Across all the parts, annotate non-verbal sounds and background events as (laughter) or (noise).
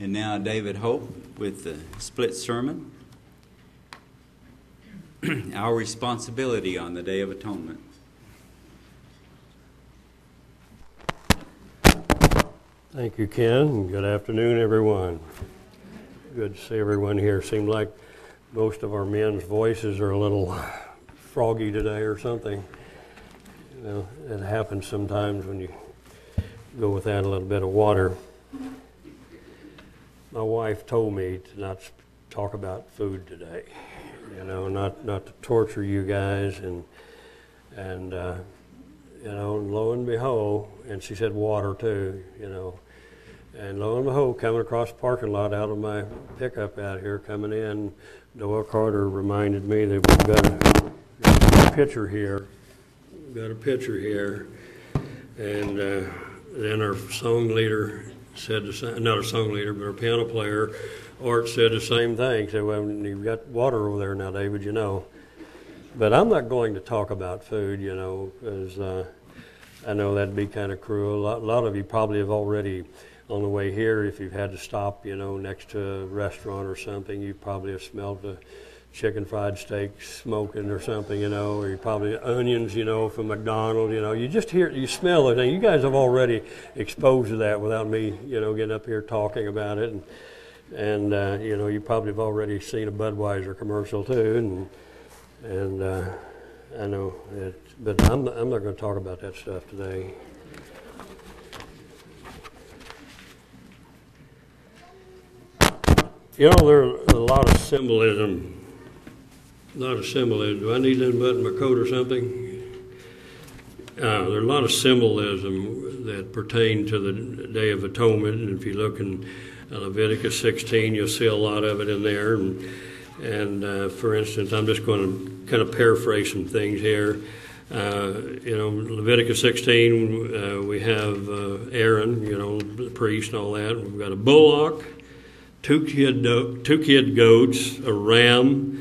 And now David Hope with the split sermon. (clears throat) Our responsibility on the Day of Atonement. Thank you, Ken, good afternoon, everyone. Good to see everyone here. Seems like most of our men's voices are a little (laughs) froggy today or something. You know, it happens sometimes when you go without a little bit of water. My wife told me to not talk about food today. You know, not not to torture you guys, and and uh, you know, lo and behold, and she said water too. You know, and lo and behold, coming across the parking lot out of my pickup out here, coming in, Noah Carter reminded me that we've got a, a picture here. We've got a picture here, and uh, then our song leader said the same, not a song leader, but our piano player, Art, said the same thing. Said, "Well, you've got water over there now, David. You know." But I'm not going to talk about food, you know, because uh, I know that'd be kind of cruel. A lot, a lot of you probably have already, on the way here, if you've had to stop, you know, next to a restaurant or something, you probably have smelled the chicken fried steak smoking or something, you know, or you probably onions, you know, from McDonald's, you know. You just hear, you smell it. Now, you guys have already exposed to that without me, you know, getting up here talking about it. And, and uh, you know, you probably have already seen a Budweiser commercial too. And, and uh, I know it, but I'm, I'm not going to talk about that stuff today. You know, there's a lot of symbolism. Lot of symbolism. Do I need to unbutton my coat or something? Uh, there's a lot of symbolism that pertain to the Day of Atonement. And if you look in Leviticus 16, you'll see a lot of it in there. And, and uh, for instance, I'm just going to kind of paraphrase some things here. Uh, you know, Leviticus 16, uh, we have uh, Aaron, you know, the priest and all that. We've got a bullock, two kid, two kid goats, a ram,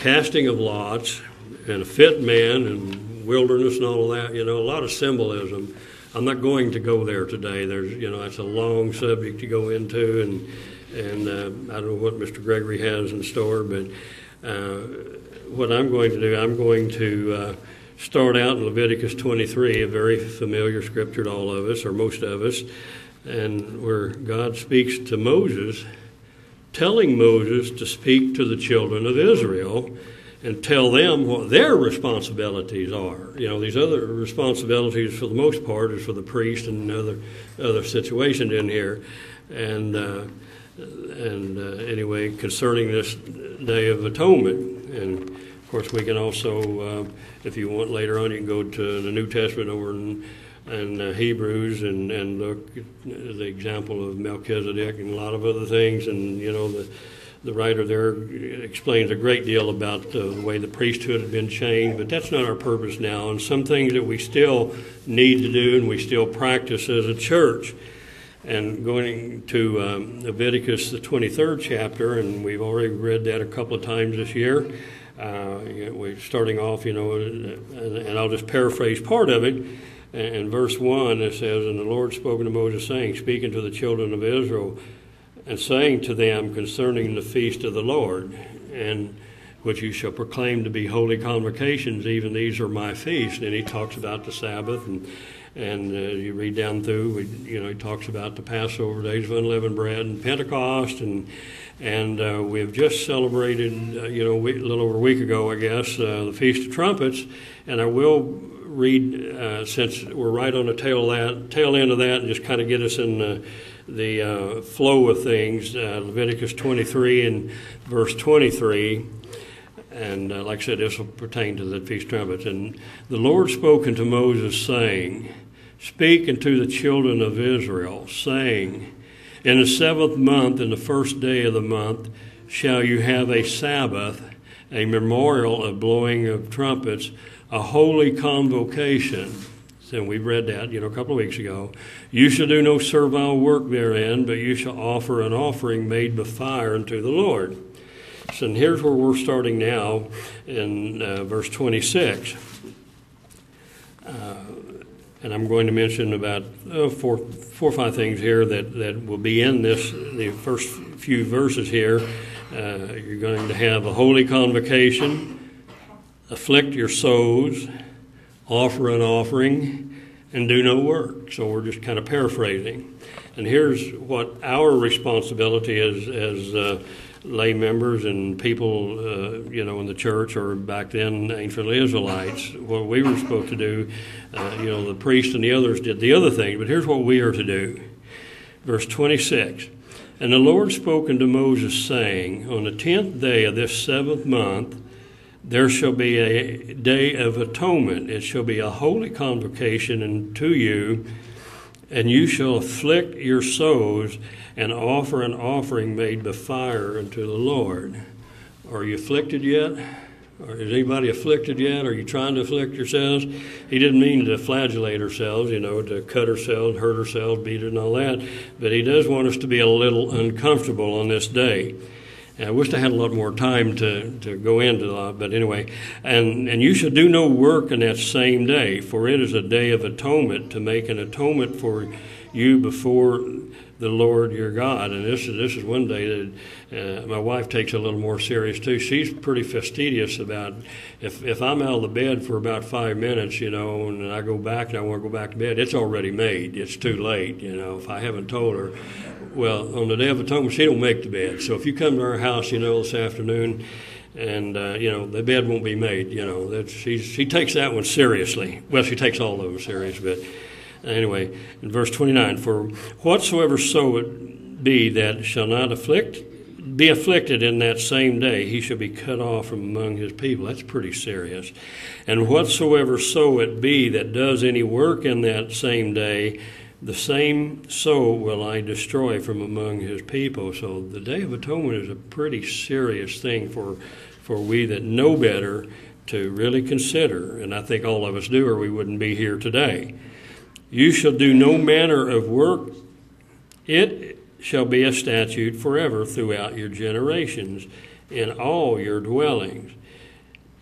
casting of lots, and a fit man, and wilderness and all that. You know, a lot of symbolism. I'm not going to go there today. There's, you know, that's a long subject to go into, and and uh, I don't know what Mr. Gregory has in store, but uh, what I'm going to do, I'm going to uh, start out in Leviticus 23, a very familiar scripture to all of us, or most of us, and where God speaks to Moses, telling Moses to speak to the children of Israel and tell them what their responsibilities are. You know, these other responsibilities, for the most part, is for the priest and other other situations in here, and. Uh, and uh, anyway, concerning this Day of Atonement, and of course we can also, uh, if you want later on, you can go to the New Testament over in, in uh, Hebrews and and look at the example of Melchizedek and a lot of other things, and you know the. The writer there explains a great deal about the way the priesthood had been changed, but that's not our purpose now. And some things that we still need to do and we still practice as a church and going to um, Leviticus, the 23rd chapter, and we've already read that a couple of times this year. Uh, we're starting off, you know, and, and, I'll just paraphrase part of it. In verse 1, it says, And the Lord spoke to Moses, saying, Speaking to the children of Israel, and saying to them concerning the feast of the Lord, and which you shall proclaim to be holy convocations, even these are my feasts. And he talks about the Sabbath and and uh, you read down through, we, you know, he talks about the Passover days of unleavened bread and Pentecost, and and uh, we have just celebrated, uh, you know, a little over a week ago, I guess, uh, the Feast of Trumpets. And I will read, uh, since we're right on the tail that tail end of that, and just kind of get us in the, the uh, flow of things. Leviticus 23 and verse 23. And uh, like I said, this will pertain to the Feast Trumpets. And the Lord spoke unto Moses, saying, Speak unto the children of Israel, saying, In the seventh month, in the first day of the month, shall you have a Sabbath, a memorial of blowing of trumpets, a holy convocation. And we've read that, you know, a couple of weeks ago. You shall do no servile work therein, but you shall offer an offering made by fire unto the Lord. So, And here's where we're starting now in uh, verse 26. Uh, And I'm going to mention about uh, four, four or five things here that, that will be in this, the first few verses here. Uh, you're going to have a holy convocation, afflict your souls, offer an offering, and do no work. So we're just kind of paraphrasing. And here's what our responsibility is as uh, lay members and people, uh, you know, in the church or back then ancient Israelites. What we were supposed to do, uh, you know, the priest and the others did the other thing. But here's what we are to do. Verse 26. And the Lord spoke unto Moses, saying, On the tenth day of this seventh month, there shall be a day of atonement. It shall be a holy convocation unto you, and you shall afflict your souls and offer an offering made by fire unto the Lord. Are you afflicted yet? Or is anybody afflicted yet? Are you trying to afflict yourselves? He didn't mean to flagellate ourselves, you know, to cut ourselves, hurt ourselves, beat it, and all that. But he does want us to be a little uncomfortable on this day. I wish I had a lot more time to, to go into that, but anyway. And, and you shall do no work in that same day, for it is a day of atonement to make an atonement for you before the Lord your God. And this is this is one day that uh, my wife takes a little more serious too. She's pretty fastidious about if if I'm out of the bed for about five minutes, you know, and I go back and I want to go back to bed, it's already made. It's too late, you know. If I haven't told her, well, on the day of atonement, she don't make the bed. So if you come to our house, you know, this afternoon and uh, you know the bed won't be made. You know that she she takes that one seriously. Well, she takes all of them serious, but Anyway, in verse 29, for whatsoever so it be that shall not afflict, be afflicted in that same day, he shall be cut off from among his people. That's pretty serious. And whatsoever so it be that does any work in that same day, the same soul will I destroy from among his people. So the Day of Atonement is a pretty serious thing for, for we that know better to really consider. And I think all of us do, or we wouldn't be here today. You shall do no manner of work. It shall be a statute forever throughout your generations in all your dwellings.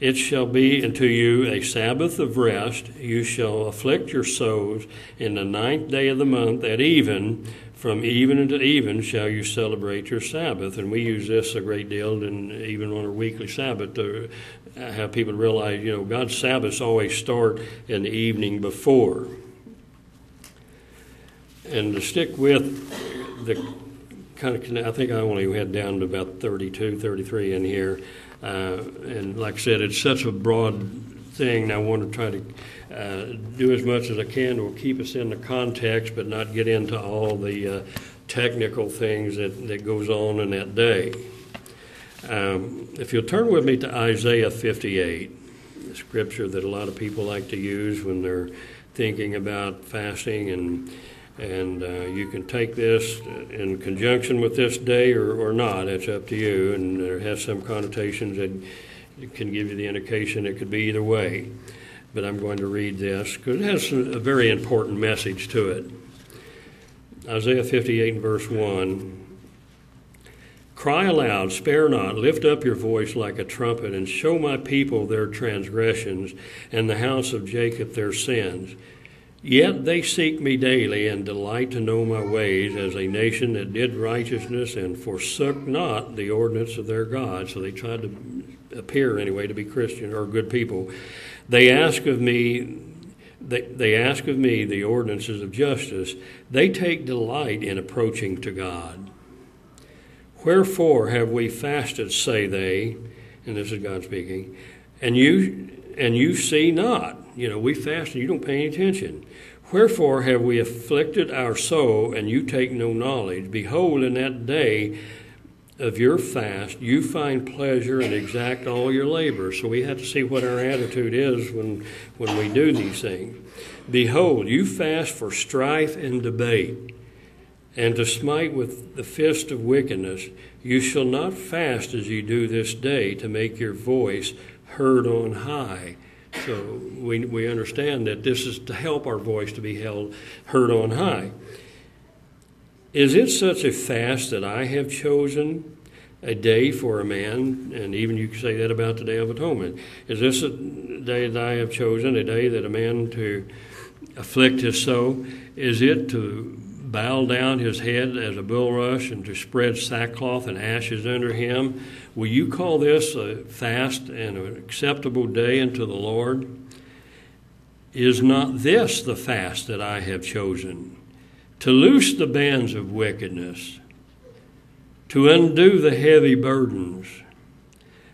It shall be unto you a Sabbath of rest. You shall afflict your souls in the ninth day of the month at even. From even unto even shall you celebrate your Sabbath. And we use this a great deal, and even on our weekly Sabbath, to have people realize, you know, God's Sabbaths always start in the evening before and to stick with the kind of, I think I only had down to about 32, 33 in here. Uh, and like I said, it's such a broad thing. I want to try to uh, do as much as I can to keep us in the context, but not get into all the uh, technical things that, that goes on in that day. Um, if you'll turn with me to Isaiah 58, the scripture that a lot of people like to use when they're thinking about fasting and and uh, you can take this in conjunction with this day or, or not. It's up to you. And it has some connotations that can give you the indication it could be either way. But I'm going to read this because it has a very important message to it. Isaiah 58 and verse 1. Cry aloud, spare not, lift up your voice like a trumpet, and show my people their transgressions, and the house of Jacob their sins Yet they seek me daily and delight to know my ways as a nation that did righteousness and forsook not the ordinance of their God. So they tried to appear anyway to be Christian or good people. They ask of me they, they ask of me the ordinances of justice. They take delight in approaching to God. Wherefore have we fasted, say they, and this is God speaking, and you and you see not. You know, we fast and you don't pay any attention. Wherefore have we afflicted our soul, and you take no knowledge? Behold, in that day of your fast, you find pleasure and exact all your labor. So we have to see what our attitude is when, when we do these things. Behold, you fast for strife and debate, and to smite with the fist of wickedness. You shall not fast as you do this day to make your voice heard on high. So we, we understand that this is to help our voice to be held heard on high. Is it such a fast that I have chosen a day for a man, and even you say that about the Day of Atonement? Is this a day that I have chosen, a day that a man to afflict his soul? Is it to bow down his head as a bulrush and to spread sackcloth and ashes under him? Will you call this a fast and an acceptable day unto the Lord? Is not this the fast that I have chosen? To loose the bands of wickedness, to undo the heavy burdens,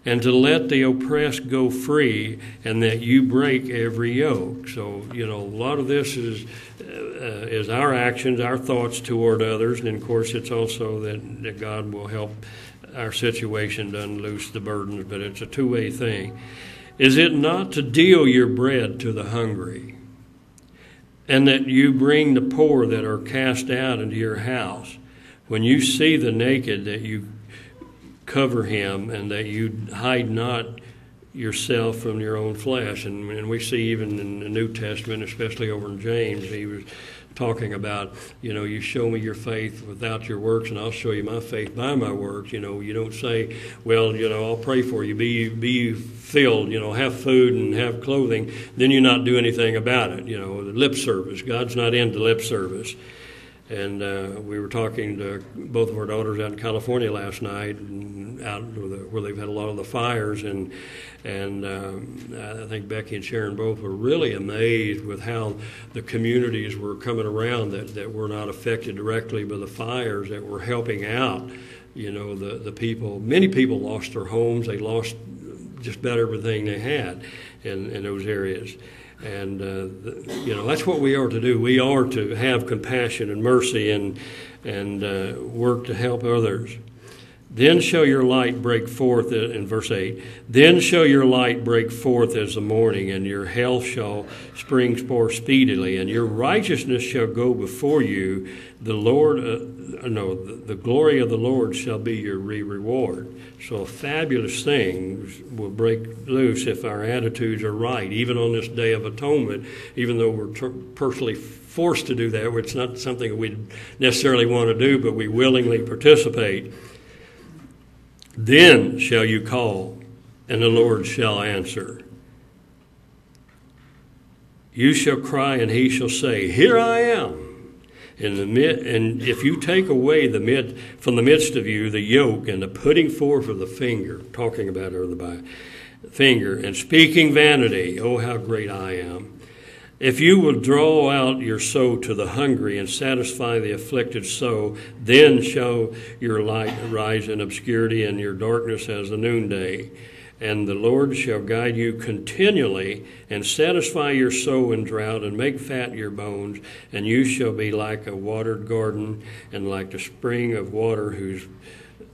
and to let the oppressed go free, and that you break every yoke. So, you know, a lot of this is uh, is our actions, our thoughts toward others, and of course, it's also that, that God will help our situation to unloose the burdens. But it's a two way thing. Is it not to deal your bread to the hungry, and that you bring the poor that are cast out into your house? When you see the naked, that you cover him, and that you hide not yourself from your own flesh. And, and we see even in the New Testament, especially over in James, he was talking about, you know, you show me your faith without your works, and I'll show you my faith by my works. You know, you don't say, well, you know, I'll pray for you, be be filled, you know, have food and have clothing, then you not do anything about it. You know, lip service. God's not into lip service. And uh, we were talking to both of our daughters out in California last night, out where they've had a lot of the fires, and and um, I think Becky and Sharon both were really amazed with how the communities were coming around that, that were not affected directly by the fires that were helping out. You know, the the people. Many people lost their homes. They lost just about everything they had in in those areas. And, uh, you know, that's what we are to do. We are to have compassion and mercy and, and uh, work to help others. Then shall your light break forth, in verse 8, then shall your light break forth as the morning, and your health shall spring forth speedily, and your righteousness shall go before you. The Lord, uh, no, the, the glory of the Lord shall be your re reward. So fabulous things will break loose if our attitudes are right, even on this day of atonement, even though we're ter- personally forced to do that, it's not something we necessarily want to do, but we willingly participate. Then shall you call, and the Lord shall answer. You shall cry, and he shall say, Here I am. In the mid, and if you take away the mid from the midst of you the yoke and the putting forth of the finger, talking about her the finger, and speaking vanity, oh how great I am. If you will draw out your soul to the hungry and satisfy the afflicted soul, then shall your light rise in obscurity and your darkness as the noonday. And the Lord shall guide you continually and satisfy your soul in drought and make fat your bones, and you shall be like a watered garden and like the spring of water whose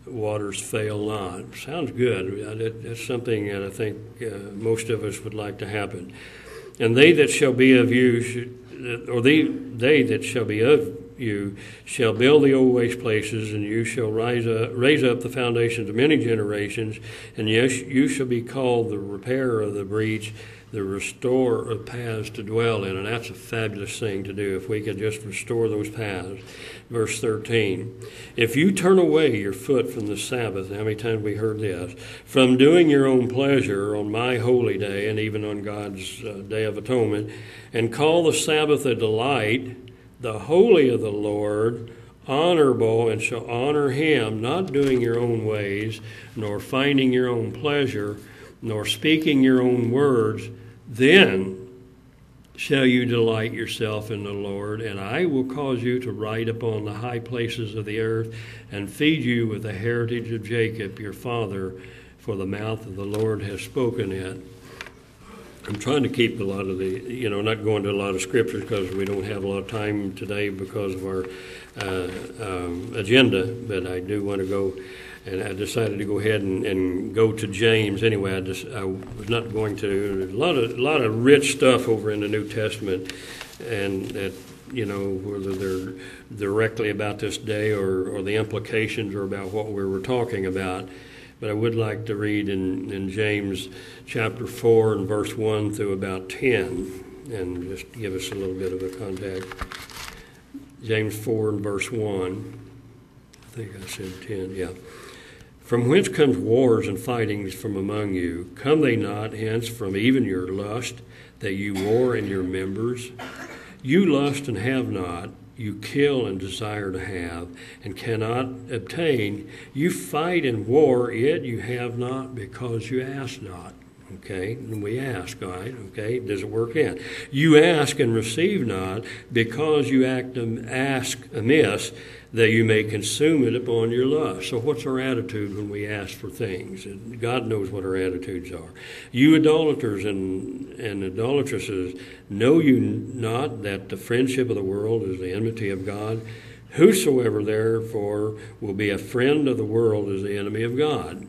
waters fail not. Sounds good. That's something that I think uh, most of us would like to happen. And they that shall be of you, or they, they that shall be of you, shall build the old waste places, and you shall rise up, raise up the foundations of many generations, and yes, you shall be called the repairer of the breach, the restorer of paths to dwell in. And that's a fabulous thing to do if we could just restore those paths. Verse 13 If you turn away your foot from the Sabbath, how many times we heard this? From doing your own pleasure on my holy day and even on God's uh, day of atonement, and call the Sabbath a delight, the holy of the Lord, honorable, and shall honor him, not doing your own ways, nor finding your own pleasure, nor speaking your own words, then shall you delight yourself in the Lord, and I will cause you to ride upon the high places of the earth, and feed you with the heritage of Jacob your father, for the mouth of the Lord has spoken it. I'm trying to keep a lot of the, you know, not going to a lot of scriptures because we don't have a lot of time today because of our um, agenda, but I do want to go and I decided to go ahead and, and go to James anyway. I just I was not going to. A lot of a lot of rich stuff over in the New Testament, and that you know whether they're directly about this day or or the implications or about what we were talking about. But I would like to read in, in James chapter 4 and verse 1 through about 10 and just give us a little bit of a context. James 4 and verse 1. I think I said 10, yeah. From whence comes wars and fightings from among you? Come they not hence from even your lust, that you war in your members? You lust and have not. You kill and desire to have and cannot obtain. You fight and war, yet you have not because you ask not. Okay, and we ask, all right? Okay, does it work in? You ask and receive not because you act ask amiss that you may consume it upon your lust. So, what's our attitude when we ask for things? God knows what our attitudes are. You idolaters and, and idolatresses, know you not that the friendship of the world is the enmity of God? Whosoever therefore will be a friend of the world is the enemy of God.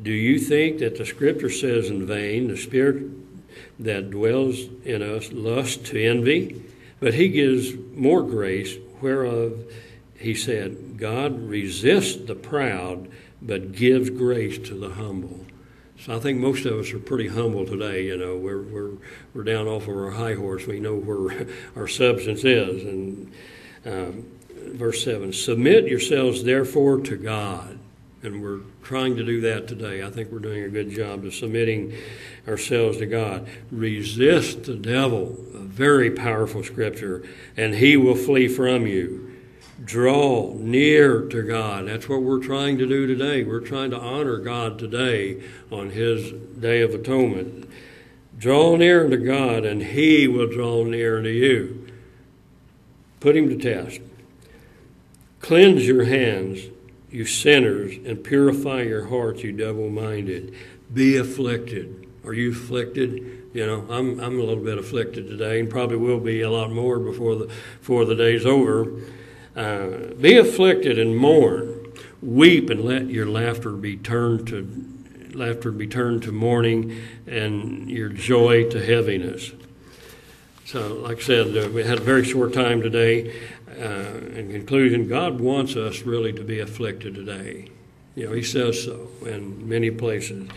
Do you think that the scripture says in vain, the spirit that dwells in us lusts to envy? But he gives more grace, whereof he said, God resists the proud, but gives grace to the humble. So I think most of us are pretty humble today. You know, we're we're we're down off of our high horse. We know where (laughs) our substance is. And um, verse seven: Submit yourselves therefore to God and we're trying to do that today. I think we're doing a good job of submitting ourselves to God. Resist the devil, a very powerful scripture, and he will flee from you. Draw near to God. That's what we're trying to do today. We're trying to honor God today on his day of atonement. Draw near to God, and he will draw near to you. Put him to test. Cleanse your hands you sinners, and purify your hearts, you double minded. Be afflicted. Are you afflicted? You know, I'm, I'm a little bit afflicted today and probably will be a lot more before the, before the day's over. Uh, be afflicted and mourn. Weep and let your laughter be turned to laughter be turned to mourning and your joy to heaviness. So, like I said, uh, we had a very short time today uh, in conclusion, God wants us really to be afflicted today. You know, He says so in many places.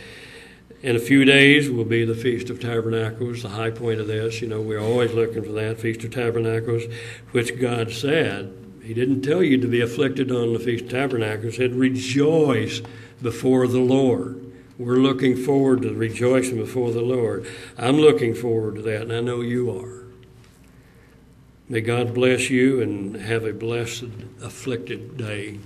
In a few days will be the Feast of Tabernacles, the high point of this. You know, we're always looking for that Feast of Tabernacles, which God said He didn't tell you to be afflicted on the Feast of Tabernacles. He said, rejoice before the Lord. We're looking forward to rejoicing before the Lord. I'm looking forward to that, and I know you are. May God bless you and have a blessed, afflicted day.